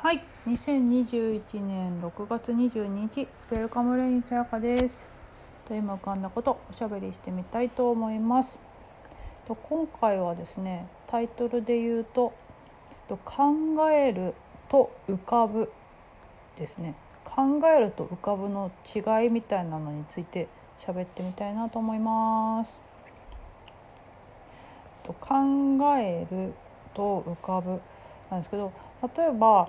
はい、2021年6月22日、ウェルカムレインさやかです。と今浮かんだことおしゃべりしてみたいと思います。と今回はですね、タイトルで言うと、と考えると浮かぶですね。考えると浮かぶの違いみたいなのについて喋ってみたいなと思います。と考えると浮かぶなんですけど、例えば。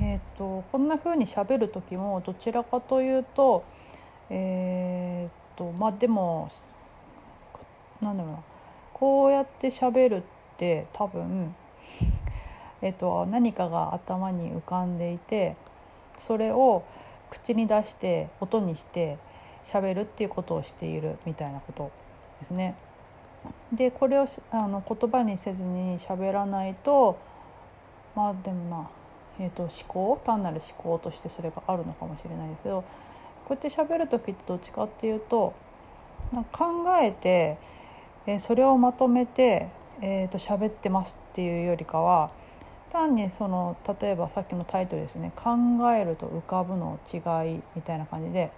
えーと、こんな風に喋る時もどちらかというとえーとまあでもなんだろうなこうやって喋るって多分、えーと、何かが頭に浮かんでいてそれを口に出して音にして喋るっていうことをしているみたいなことですね。でこれをあの言葉にせずに喋らないとまあでもなえーと、思考単なる思考としてそれがあるのかもしれないですけどこうやって喋る時ってどっちかっていうとなんか考えて、えー、それをまとめて、えーと、喋ってますっていうよりかは単にその例えばさっきのタイトルですね「考えると浮かぶの違い」みたいな感じで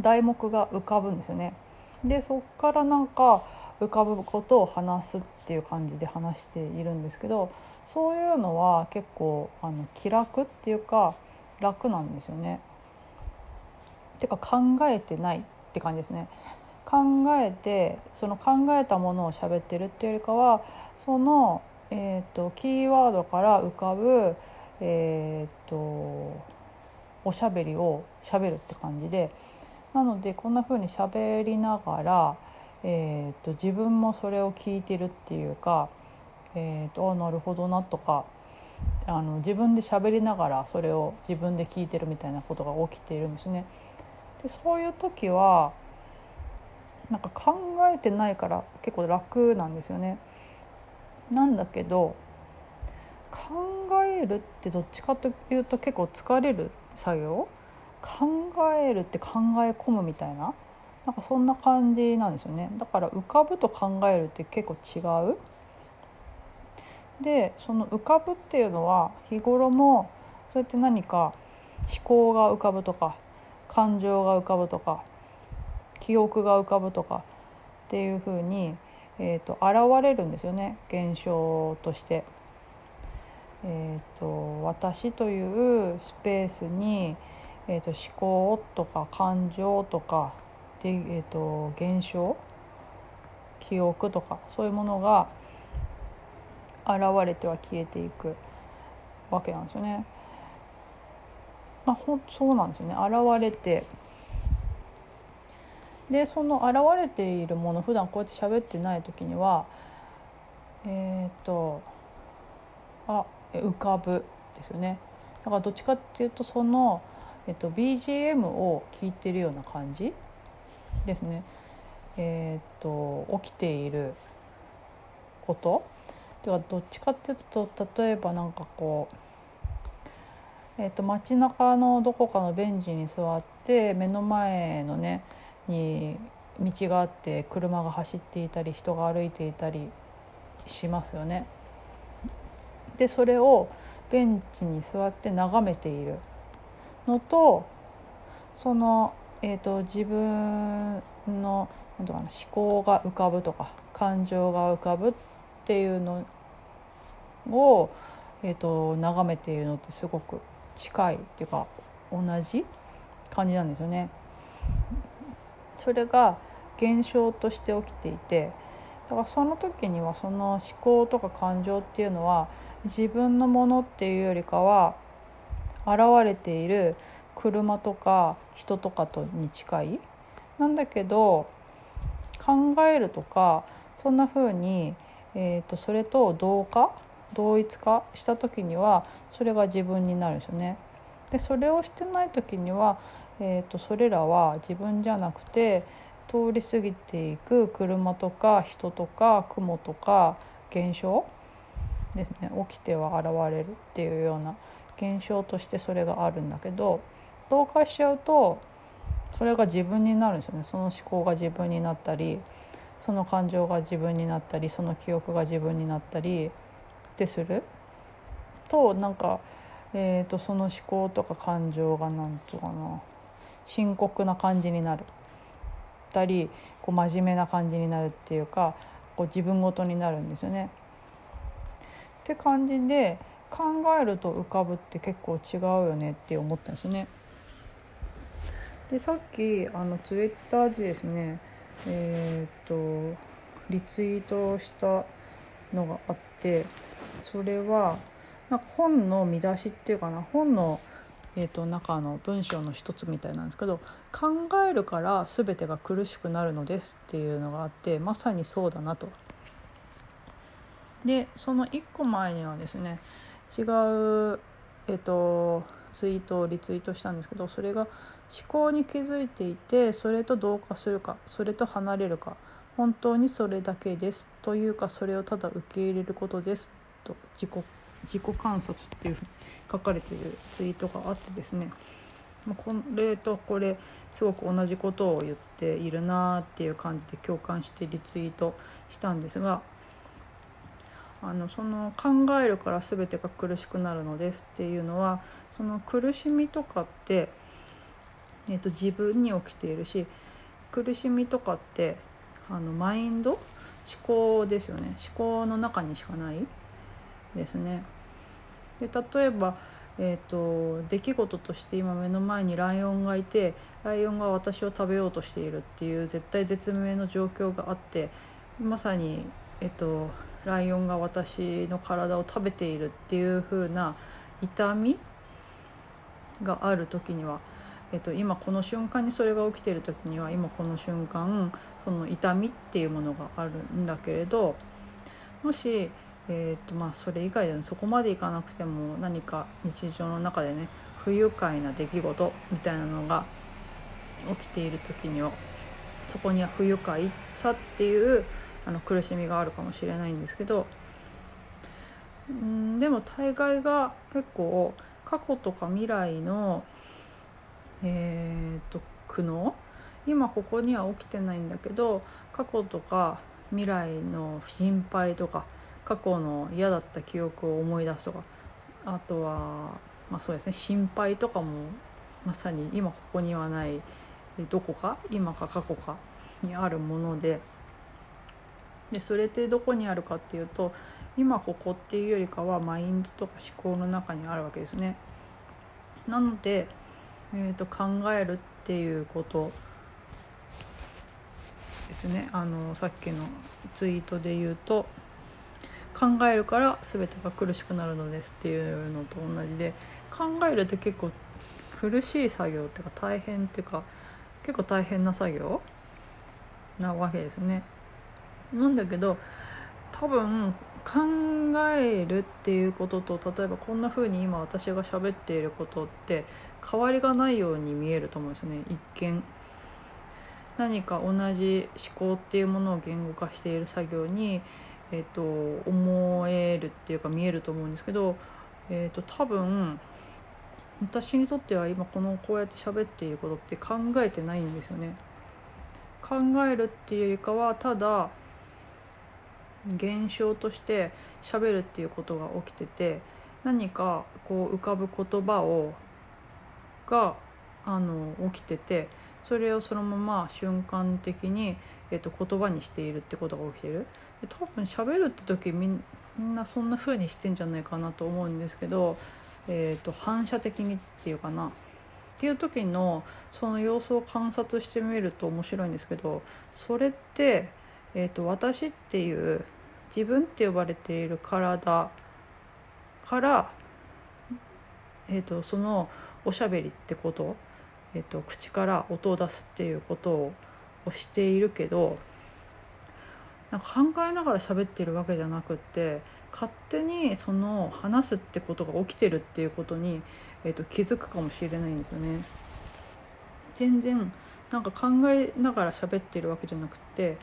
題目が浮かぶんですよね。でそこからなんか浮かぶことを話すっていう感じで話しているんですけどそういうのは結構あの気楽っていうか楽なんですよね。てか考えてないって感じですね。考えてその考えたものを喋ってるっていうよりかはその、えーと、キーワードから浮かぶ、えーと、おしゃべりをしゃべるって感じでなのでこんな風に喋りながら、えーと、自分もそれを聞いてるっていうかえーと、あなるほどなとかあの自分で喋りながらそれを自分で聞いてるみたいなことが起きているんですね。でそういう時はなんか考えてないから結構楽なんですよね。なんだけど考えるってどっちかというと結構疲れる作業考えるって考え込むみたいななんかそんな感じなんですよね。だから浮かぶと考えるって結構違う。でその浮かぶっていうのは日頃もそうやって何か思考が浮かぶとか感情が浮かぶとか記憶が浮かぶとかっていうふうに、えーと、現れるんですよね。現象として。えーと、私というスペースに、えーと、思考とか感情とかで、えー、と現象記憶とかそういうものが現れては消えていくわけなんですよね。まあ、ほそうなんですよね現れてでその現れているもの普段こうやって喋ってない時にはえっ、ー、とあ浮かぶですよねだからどっちかっていうとその、えっと、BGM を聴いてるような感じですねえっ、ー、と起きていることではどっちかっていうと例えばなんかこう、えー、と街中のどこかのベンチに座って目の前のねに道があって車が走っていたり人が歩いていたりしますよね。でそれをベンチに座って眺めているのとその、えーと、自分のなんとかな思考が浮かぶとか感情が浮かぶっていうのを、えーと、眺めているのってすごく近いっていうか同じ感じなんですよね。それが現象として起きていてだからその時にはその思考とか感情っていうのは自分のものっていうよりかは現れている車とか人とかとに近い？なんだけど考えるとかそんな風に、えーとそれと同化？同一化？した時にはそれが自分になるんですよね。でそれをしてない時には、えーと、それらは自分じゃなくて通り過ぎていく車とか人とか雲とか現象？ですね。起きては現れるっていうような現象としてそれがあるんだけど同化しちゃうとそれが自分になるんですよねその思考が自分になったりその感情が自分になったりその記憶が自分になったりってするとなんかえーと、その思考とか感情がなんとかな深刻な感じになるたりこう真面目な感じになるっていうかこう自分ごとになるんですよね。って感じで考えると浮かぶって結構違うよねって思ったんですよね。でさっきあのツイッターでですねえっ、とリツイートしたのがあってそれはなんか本の見出しっていうかな本の、えーと、中の文章の一つみたいなんですけど「考えるから全てが苦しくなるのです」っていうのがあってまさにそうだなと。でその1個前にはですね違う、えーとツイートをリツイートしたんですけどそれが思考に気づいていてそれと同化するかそれと離れるか本当にそれだけですというかそれをただ受け入れることですと自己自己観察っていうふうに書かれているツイートがあってですね。これとこれすごく同じことを言っているなっていう感じで共感してリツイートしたんですがあのその考えるから全てが苦しくなるのですっていうのはその苦しみとかって、えー、と自分に起きているし苦しみとかってあのマインド？思考ですよね思考の中にしかないですね。で例えば、えーと、出来事として今目の前にライオンがいてライオンが私を食べようとしているっていう絶対絶命の状況があってまさに、えーとライオンが私の体を食べているっていう風な痛みがある時には、えっと、今この瞬間にそれが起きている時には今この瞬間その痛みっていうものがあるんだけれどもし、えっとまあ、それ以外でもそこまでいかなくても何か日常の中でね不愉快な出来事みたいなのが起きている時にはそこには不愉快さっていうあの苦しみがあるかもしれないんですけどうんでも大概が結構過去とか未来のえーと、苦悩今ここには起きてないんだけど過去とか未来の心配とか過去の嫌だった記憶を思い出すとかあとはまあそうですね心配とかもまさに今ここにはないどこか今か過去かにあるものででそれってどこにあるかっていうと今ここっていうよりかはマインドとか思考の中にあるわけですね。なので、えーと、考えるっていうことですねあのさっきのツイートで言うと考えるから全てが苦しくなるのですっていうのと同じで考えるって結構苦しい作業っていうか大変っていうか結構大変な作業なわけですね。なんだけど多分考えるっていうことと例えばこんな風に今私が喋っていることって変わりがないように見えると思うんですよね一見何か同じ思考っていうものを言語化している作業に、えーと、思えるっていうか見えると思うんですけど、えーと、多分私にとっては今このこうやって喋っていることって考えてないんですよね。考えるっていうよりかはただ現象として喋るっていうことが起きてて何かこう浮かぶ言葉をがあの起きててそれをそのまま瞬間的に、えっと、言葉にしているってことが起きてる。で多分喋るって時みんなそんな風にしてんじゃないかなと思うんですけど、えっと、反射的にっていうかな。っていう時のその様子を観察してみると面白いんですけどそれってえーと、私っていう自分って呼ばれている体から、えーと、そのおしゃべりってこと,、えーと、口から音を出すっていうことをしているけどなんか考えながら喋ってるわけじゃなくって勝手にその話すってことが起きてるっていうことに、えー、と気づくかもしれないんですよね。全然なんか考えながら喋ってるわけじゃなくて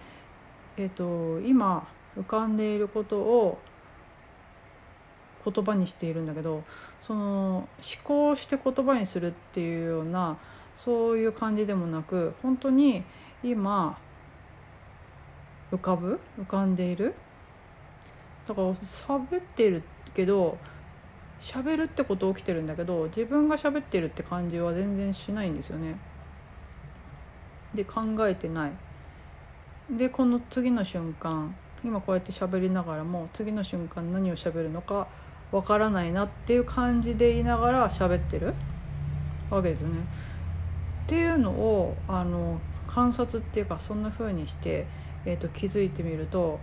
えーと、今浮かんでいることを言葉にしているんだけどその思考して言葉にするっていうようなそういう感じでもなく本当に今浮かぶ？浮かんでいる？だから喋ってるけど喋るってこと起きてるんだけど自分が喋ってるって感じは全然しないんですよね。で考えてない。でこの次の瞬間今こうやって喋りながらも次の瞬間何を喋るのかわからないなっていう感じでいながら喋ってるわけですよね。っていうのをあの観察っていうかそんな風にして、えーと、気づいてみると、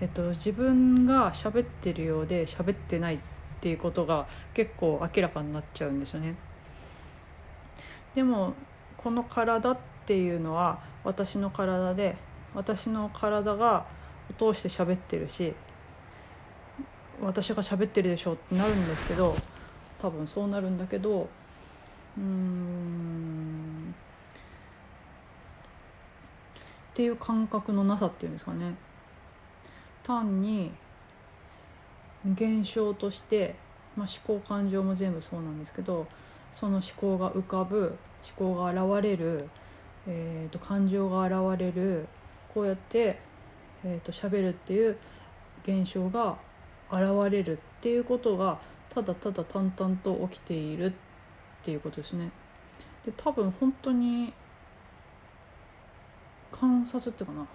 えーと、自分が喋ってるようで喋ってないっていうことが結構明らかになっちゃうんですよね。でもこの体っていうのは私の体で私の体が通して喋ってるし私が喋ってるでしょってなるんですけど多分そうなるんだけどうん。っていう感覚のなさっていうんですかね。単に現象として、まあ、思考感情も全部そうなんですけどその思考が浮かぶ思考が現れる、えーと、感情が現れるこうやって、えーと、喋るっていう現象が現れるっていうことがただただ淡々と起きているっていうことですね。で多分本当に観察っていうかな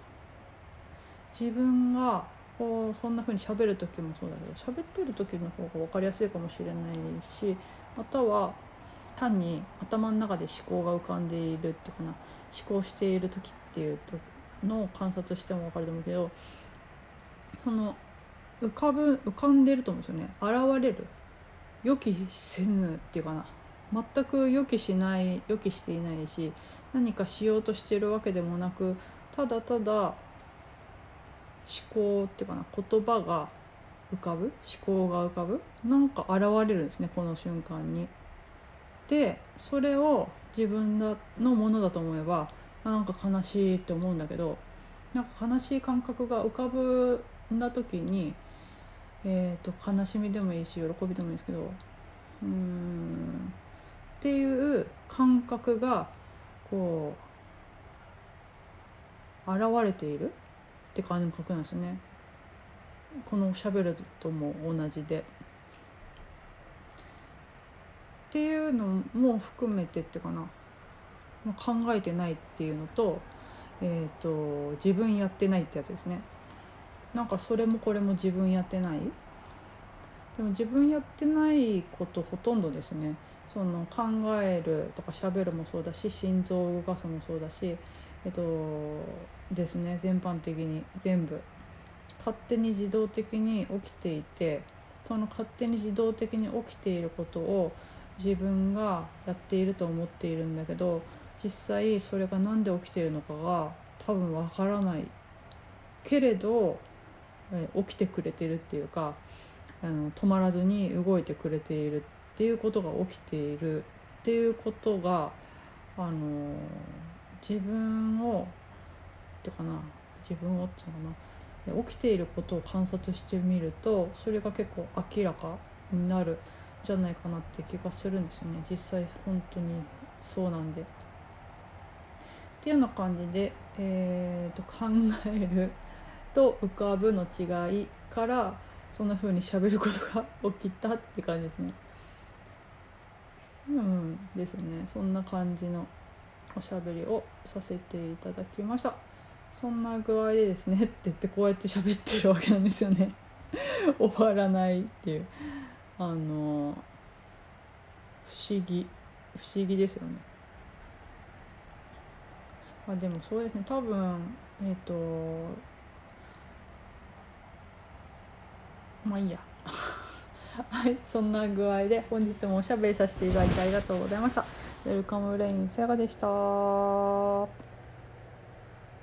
自分がこうそんな風に喋る時もそうだけど喋ってる時の方が分かりやすいかもしれないしまたは単に頭の中で思考が浮かんでいるっていうかな思考している時っていうの観察しても分かると思うけどその浮かぶ浮かんでると思うんですよね。現れる。予期せぬっていうかな。全く予期しない予期していないし何かしようとしてるわけでもなくただただ思考っていうかな言葉が浮かぶ思考が浮かぶなんか現れるんですねこの瞬間に。でそれを自分のものだと思えばなんか悲しいって思うんだけどなんか悲しい感覚が浮かぶんだ時に、えーと、悲しみでもいいし喜びでもいいですけどうーんっていう感覚がこう現れているって感覚なんですよね。この喋るとも同じで。っていうのも含めてってかな考えてないっていうのと,、えーと、自分やってないってやつですね。なんかそれもこれも自分やってない。でも自分やってないことほとんどですね。その考えるとかしゃべるもそうだし心臓を動かすもそうだしえっとですね。全般的に全部。勝手に自動的に起きていてその勝手に自動的に起きていることを自分がやっていると思っているんだけど実際それが何で起きているのかが多分わからないけれど、え起きてくれてるっていうかあの止まらずに動いてくれているっていうことが起きているっていうことがあの自分をってかな自分をっていうのかな起きていることを観察してみるとそれが結構明らかになるじゃないかなって気がするんですよね実際本当にそうなんで。っていうような感じで、えーと、考えると浮かぶの違いからそんな風にしゃべることが起きたって感じですね。うんですね。そんな感じのおしゃべりをさせていただきました。そんな具合でですねって言ってこうやって喋ってるわけなんですよね。終わらないっていう。あの不思議不思議ですよね。あでもそうですね。多分えっ、ー、とまあいいや。はいそんな具合で本日もおしゃべりさせていただいてありがとうございました。ウェルカムレインさやかでした。